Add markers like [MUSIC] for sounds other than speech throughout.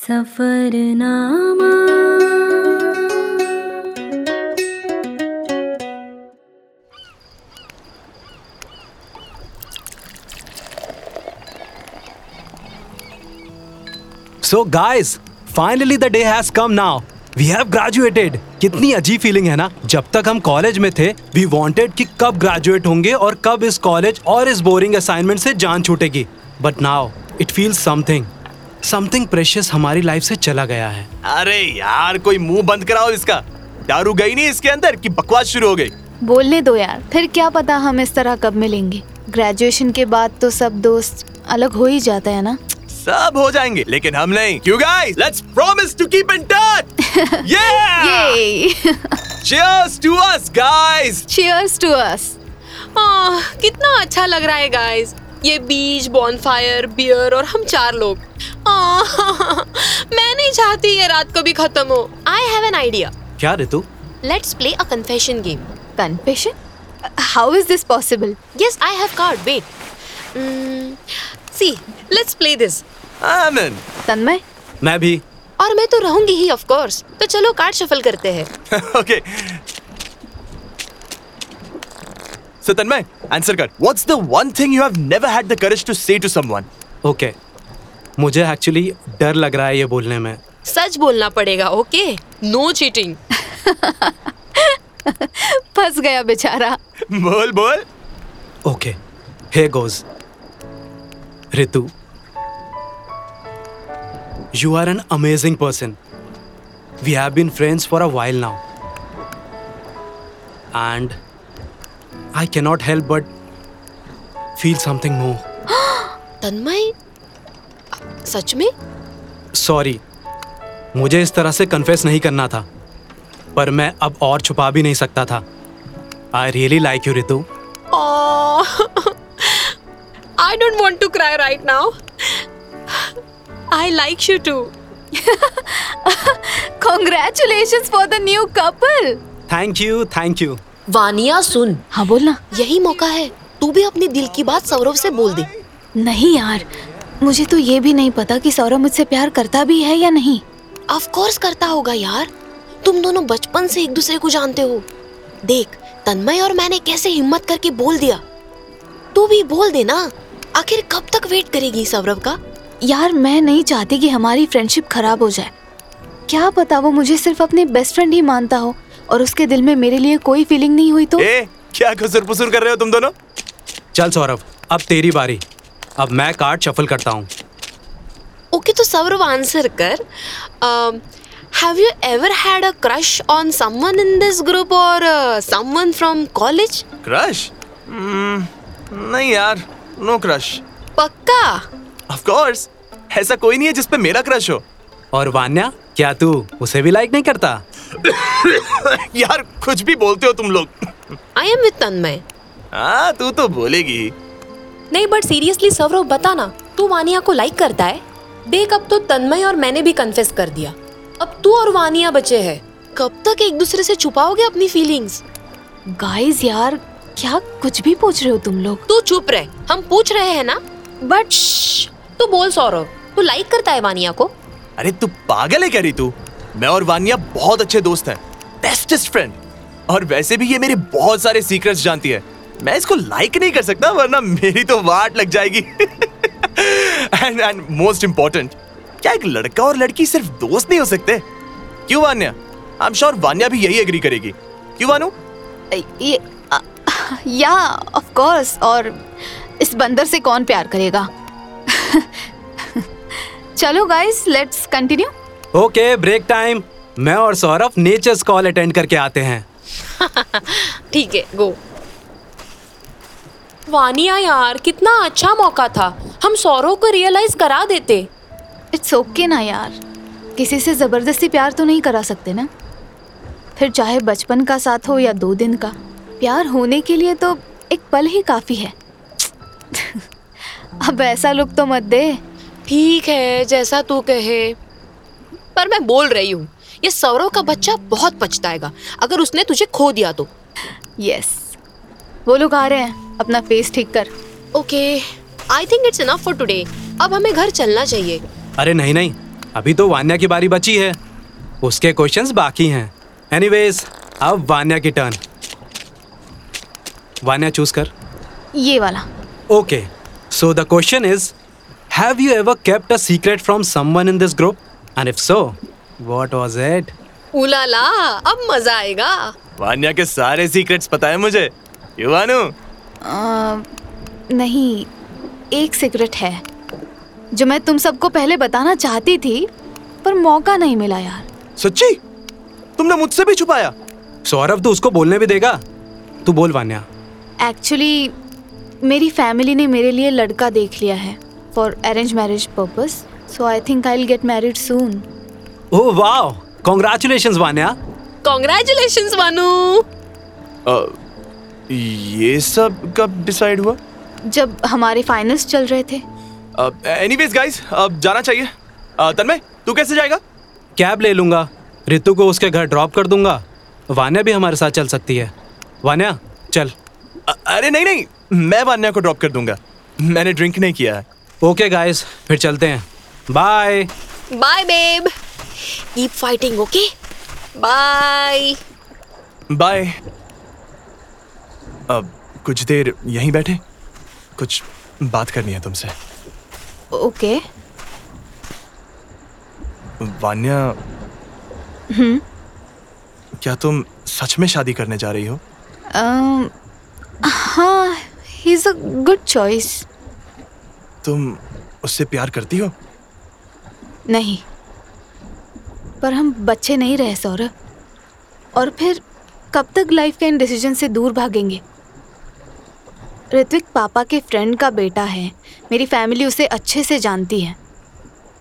Safarnama. So guys finally the day has come now we have graduated कितनी अजीब feeling है ना? जब तक हम कॉलेज में थे वी वांटेड कि कब ग्रेजुएट होंगे और कब इस कॉलेज और इस बोरिंग असाइनमेंट से जान छूटेगी. But now it feels something something precious हमारी लाइफ से चला गया है। अरे यार कोई मुँह बंद कराओ इसका। दारू गई नहीं इसके अंदर कि बकवास शुरू हो गई। बोलने दो यार फिर क्या पता हम इस तरह कब मिलेंगे। ग्रेजुएशन के बाद तो सब दोस्त अलग हो ही जाता है ना? सब हो जाएँगे लेकिन हम नहीं। क्यों guys let's promise to keep in touch ये cheers to us guys! Cheers to us! आह, कितना अच्छा लग रहा है गाइस ये बीच बॉनफायर बियर और हम चार लोग। आह, मैं नहीं चाहती ये रात कभी खत्म हो। आई हैव एन आइडिया क्या Ritu? Let's play a confession game confession? How is this possible? Yes I have card wait see let's play this Amini Tanmay मैं भी. और मैं तो रहूँगी ही ऑफ़ कोर्स तो चलो कार्ड शफल करते हैं. [LAUGHS] Okay. So tanmay answer कर what's the one thing you have never had the courage to say to someone? Okay मुझे एक्चुअली डर लग रहा है ये बोलने में। सच बोलना पड़ेगा ओके नो चीटिंग फंस गया बेचारा। बोल बोल। Okay he goes Ritu you are an amazing person we have been friends for a while now and I cannot help but feel something more Tanmay? सच में? सॉरी मुझे इस तरह से कन्फेस नहीं करना था पर मैं अब और छुपा भी नहीं सकता था। I really like you Ritu I don't don't want to cry right now. I like you too. [LAUGHS] congratulations for the new couple. Thank you thank you Vaniya सुन। हाँ बोलना। यही मौका है। तू भी अपने दिल की बात सौरव से बोल दे। नहीं यार मुझे तो ये भी नहीं पता कि सौरव मुझसे प्यार करता भी है या नहीं। ऑफ़ कोर्स करता होगा यार। तुम दोनों बचपन से एक दूसरे को जानते हो। देख तन्मय और मैंने कैसे हिम्मत करके बोल दिया। तू भी बोल दे ना आखिर कब तक वेट करेगी सौरव का? यार मैं नहीं चाहती कि हमारी फ्रेंडशिप खराब हो जाए। क्या पता वो मुझे सिर्फ़ अपने बेस्ट फ्रेंड ही मानता हो और उसके दिल में मेरे लिए कोई फीलिंग नहीं हुई तो? ए क्या खुसर पुसर कर रहे हो तुम दोनों? चल सौरभ अब तेरी बारी। अब मैं कार्ड शफल करता हूँ। ओके तो सौरभ आंसर कर। Have you ever had a crush on someone in this group और someone from college crush Hmm, नहीं यार नो क्रश पक्का? ऑफ़ कोर्स ऐसा कोई नहीं है जिस पे मेरा क्रश हो। और वान्या क्या तू उसे भी लाइक नहीं करता? [COUGHS] यार कुछ भी बोलते हो तुम लोग। आई एम विद तन्मय हाँ तू तो बोलेगी। नहीं बट सीरियसली सौरव बता ना तू वानिया को लाइक करता है? देख अब तो तन्मय और मैंने भी कन्फेस कर दिया। अब तू और वानिया बचे हैं। कब तक एक दूसरे से छुपाओगे अपनी फीलिंग्स गाइस यार क्या कुछ भी पूछ रहे हो तुम लोग? तू चुप रहे। हम पूछ रहे हैं ना? बट तू बोल सौरव तू लाइक करता है वानिया को? अरे तू पागल है क्या रही तू मैं और वानिया बहुत अच्छे दोस्त हैं। बेस्टेस्ट फ्रेंड और वैसे भी ये मेरे बहुत सारे सीक्रेट्स जानती है। मैं इसको लाइक नहीं कर सकता, वरना मेरी तो वाट लग जाएगी। एंड एंड मोस्ट इम्पोर्टेंट क्या एक लड़का और लड़की सिर्फ़ दोस्त नहीं हो सकते? क्यों Vanya? I am sure Vanya भी यही एग्री करेगी। क्यों वानू? ये या ऑफ़ कोर्स और इस बंदर से कौन प्यार करेगा? [LAUGHS] चलो guys let's continue okay break time मैं और सौरभ नेचर्स कॉल अटेंड करके आते हैं। [LAUGHS] ठीक है गो वानिया यार कितना अच्छा मौका था। हम सौरव को रियलाइज़ करा देते। इट्स ओके okay ना यार। किसी से ज़बरदस्ती प्यार तो नहीं करा सकते ना? फिर चाहे बचपन का साथ हो या दो दिन का प्यार होने के लिए तो एक पल ही काफ़ी है। [LAUGHS] अब ऐसा लुक तो मत दे। ठीक है जैसा तू कहे। पर मैं बोल रही हूँ ये सौरव का बच्चा बहुत पछताएगा अगर उसने तुझे खो दिया तो। यस वो लोग आ रहे हैं अपना फेस ठीक कर। Okay I think it's enough for today अब हमें घर चलना चाहिए। अरे नहीं नहीं अभी तो वान्या की बारी बची है। उसके क्वेश्चंस बाकी हैं। एनीवेज अब वान्या की टर्न वान्या चूज़ कर। ये वाला। Okay so the question is have you ever kept a secret from someone in this group and if so what was it उलाला अब मज़ा आएगा वान्या के सारे सीक्रेट्स पता है मुझे यू वानु नहीं एक सीक्रेट है जो मैं तुम सबको पहले बताना चाहती थी पर मौका नहीं मिला यार सच्ची तुमने मुझसे भी छुपाया सौरभ तो उसको बोलने भी देगा तू बोल वान्या एक्चुअली मेरी फैमिली ने मेरे लिए लड़का देख लिया है for arrange marriage purpose so I think I will get married soon oh wow congratulations Vanya congratulation Vanu ये सब कब डिसाइड हुआ? जब हमारे फाइनल्स चल रहे थे। एनीवेज गाइस अब जाना चाहिए। अ, तन्मय तू कैसे जाएगा? कैब ले लूँगा। रितु को उसके घर ड्रॉप कर दूँगा। वान्या भी हमारे साथ चल सकती है। वान्या चल। अ- अरे नहीं नहीं। मैं वान्या को ड्रॉप कर दूँगा। मैंने ड्रिंक नहीं किया है। ओके गाइस फिर चलते हैं। Bye bye babe keep fighting okay bye bye अब कुछ देर यहीं बैठे? कुछ बात करनी है तुमसे। ओके वान्या। हम्म। क्या तुम सच में शादी करने जा रही हो? Um, हाँ he is a good choice तुम उससे प्यार करती हो? नहीं। पर हम बच्चे नहीं रहे सौरभ। और फिर कब तक लाइफ के इन डिसीज़न से दूर भागेंगे? ऋत्विक पापा के फ्रेंड का बेटा है। मेरी फैमिली उसे अच्छे से जानती है।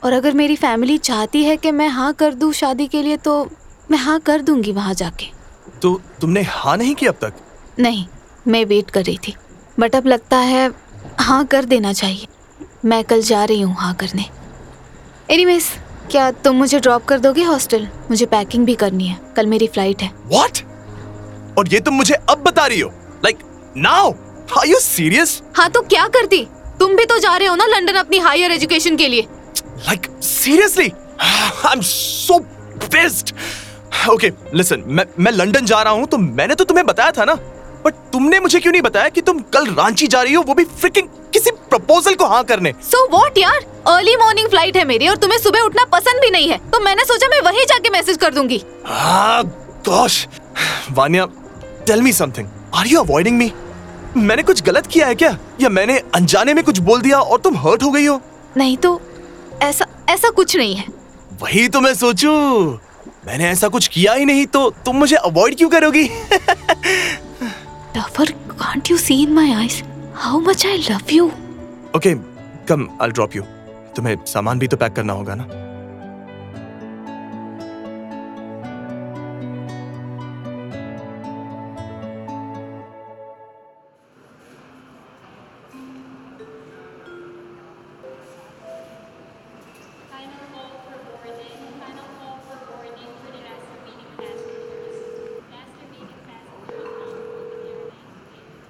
और अगर मेरी फैमिली चाहती है कि मैं हाँ कर दूँ शादी के लिए तो मैं हाँ कर दूँगी वहाँ जाके। तो तुमने हाँ नहीं की अब तक? नहीं मैं वेट कर रही थी। बट अब लगता है हाँ कर देना चाहिए। मैं कल जा रही हूँ हाँ करने। एनीवेज क्या तुम मुझे ड्रॉप कर दोगे हॉस्टल मुझे पैकिंग भी करनी है। कल मेरी फ़्लाइट है। व्हाट और ये तुम मुझे अब बता रही हो? Like now are you serious हाँ तो क्या करती? तुम भी तो जा रहे हो ना लंदन अपनी हायर एजुकेशन के लिए। Like seriously I am so pissed okay listen मैं मैं लंदन जा रहा हूँ तो मैंने तो तुम्हें बताया था ना। बट तुमने मुझे क्यों नहीं बताया कि तुम कल रांची जा रही हो? वो भी फ्रिकिंग किसी प्रपोजल को हाँ करने। सो so वॉट यार? अर्ली मॉर्निंग फ़्लाइट है मेरी और तुम्हें सुबह उठना पसंद भी नहीं है। तो मैंने सोचा मैं वहीं जाके मैसेज कर दूँगी। Ah, gosh. Vaniya tell me something are you avoiding me मैंने कुछ गलत किया है क्या? या मैंने अनजाने में कुछ बोल दिया और तुम हर्ट हो गई हो? नहीं तो ऐसा ऐसा कुछ नहीं है। वही तो मैं सोचू। मैंने ऐसा कुछ किया ही नहीं तो तुम मुझे अवॉइड क्यों करोगी? [LAUGHS] Lover, can't you see in my eyes how much I love you? Okay, come, I'll drop you. तुम्हें सामान भी तो पैक करना होगा ना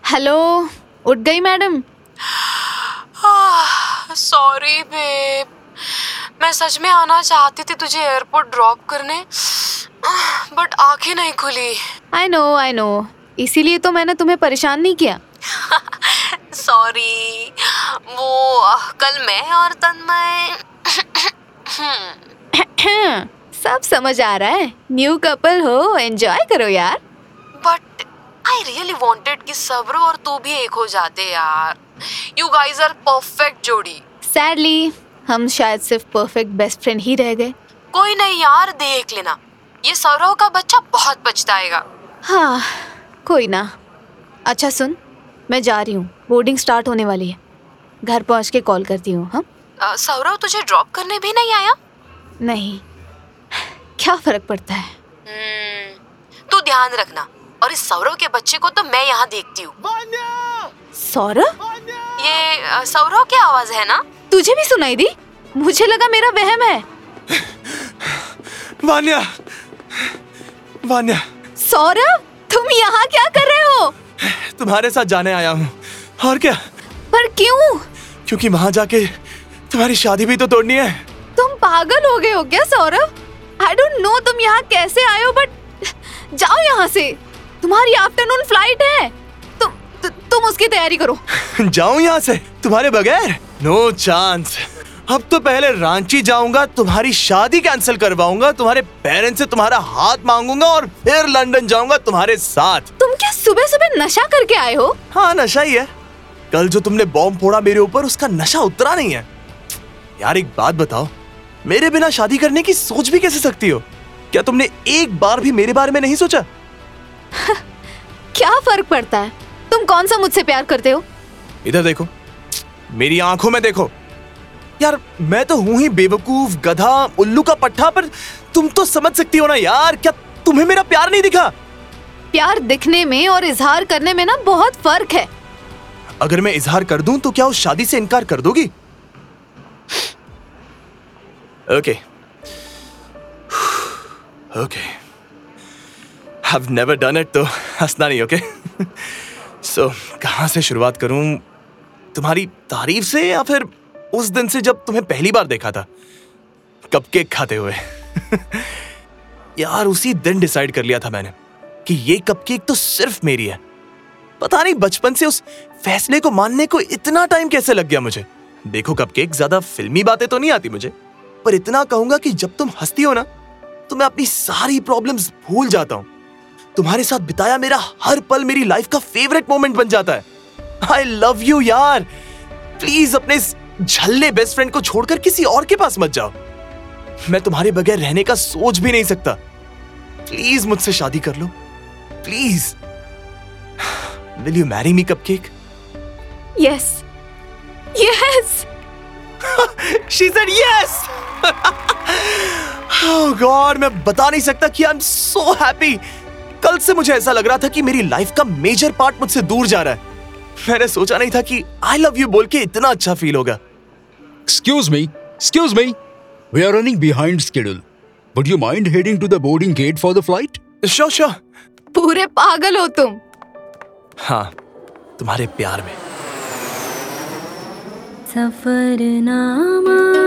हेलो उठ गई मैडम? सॉरी बेब मैं सच में आना चाहती थी तुझे एयरपोर्ट ड्रॉप करने बट आँखें नहीं खुली। आई नो आई नो इसीलिए तो मैंने तुम्हें परेशान नहीं किया। सॉरी वो कल मैं और तन्मय [CLEARS THROAT] सब समझ आ रहा है। न्यू कपल हो एंजॉय करो यार। आई रियली वांटेड कि सब्र और तू भी एक हो जाते यार। यू गाइस आर परफेक्ट जोड़ी सैडली हम शायद सिर्फ़ परफेक्ट बेस्ट फ्रेंड ही रह गए। कोई नहीं यार देख लेना। ये सौरव का बच्चा बहुत पछताएगा हाँ कोई ना। अच्छा सुन मैं जा रही हूँ। बोर्डिंग स्टार्ट होने वाली है। घर पहुँच के कॉल करती हूँ हाँ? सौरव तुझे ड्रॉप करने भी नहीं आया? नहीं। क्या फ़र्क पड़ता है? हम्म, तू ध्यान रखना। और इस सौरव के बच्चे को तो मैं यहाँ देखती हूँ। सौरव? ये सौरव की आवाज़ है ना? तुझे भी सुनाई दी? मुझे लगा मेरा वहम है। वान्या वान्या। सौरभ तुम यहाँ क्या कर रहे हो? तुम्हारे साथ जाने आया हूँ। और क्या? पर क्यों? क्योंकि वहाँ जाके तुम्हारी शादी भी तो तोड़नी है। तुम पागल हो गए हो क्या सौरभ आई डोंट नो तुम यहाँ कैसे आए हो बट जाओ यहाँ से। तुम्हारी आफ्टरनून फ़्लाइट है। तुम तु, तुम उसकी तैयारी करो। [LAUGHS] जाऊँ यहाँ से तुम्हारे बगैर? नो चांस अब तो पहले रांची जाऊँगा तुम्हारी शादी कैंसिल करवाऊँगा तुम्हारे पेरेंट्स से तुम्हारा हाथ मांगूँगा और फिर लंदन जाऊँगा तुम्हारे साथ। तुम क्या सुबह सुबह नशा करके आए हो? हाँ नशा ही है। कल जो तुमने बॉम्ब फोड़ा मेरे ऊपर उसका नशा उतरा नहीं है। यार एक बात बताओ। मेरे बिना शादी करने की सोच भी कैसे सकती हो? क्या तुमने एक बार भी मेरे बारे में नहीं सोचा? क्या फ़र्क पड़ता है? तुम कौन सा मुझसे प्यार करते हो? इधर देखो। मेरी आँखों में देखो। यार मैं तो हूँ ही बेवकूफ़ गधा उल्लू का पट्टा पर तुम तो समझ सकती हो ना यार क्या तुम्हें मेरा प्यार नहीं दिखा? प्यार दिखने में और इजहार करने में ना बहुत फ़र्क है। अगर मैं इजहार कर दूँ तो क्या उस शादी से इनकार कर दोगी? Okay. Okay. Have never done it तो हंसना नहीं ओके सो कहाँ से शुरुआत करूँ? तुम्हारी तारीफ़ से या फिर उस दिन से जब तुम्हें पहली बार देखा था? कपकेक खाते हुए? [LAUGHS] यार, उसी दिन डिसाइड कर लिया था मैंने कि ये कपकेक तो सिर्फ़ मेरी है। पता नहीं, बचपन से उस फैसले को मानने को इतना टाइम कैसे लग गया मुझे? देखो कपकेक ज़्यादा फिल्मी बातें तो नहीं आती मुझे, पर इतना कहूँगा कि जब तुम हंसती हो ना तो मैं अपनी सारी प्रॉब्लम्स भूल जाता हूँ। तुम्हारे साथ बिताया मेरा हर पल मेरी लाइफ का फेवरेट मोमेंट बन जाता है। आई लव यू यार। प्लीज़ अपने झल्ले बेस्ट फ्रेंड को छोड़कर किसी और के पास मत जाओ। मैं तुम्हारे बगैर रहने का सोच भी नहीं सकता। प्लीज़ मुझसे शादी कर लो। Please will you marry me cupcake yes yes She said yes. [LAUGHS] oh God, मैं बता नहीं सकता कि आई एम सो हैप्पी कल से मुझे ऐसा लग रहा था कि मेरी लाइफ का मेजर पार्ट मुझसे दूर जा रहा है। मैंने सोचा नहीं था कि आई लव यू बोल के इतना अच्छा फील होगा। Excuse me excuse me we are running behind schedule would you mind heading to the boarding gate for the flight sure sure पूरे पागल हो तुम। हाँ तुम्हारे प्यार में। सफरनामा।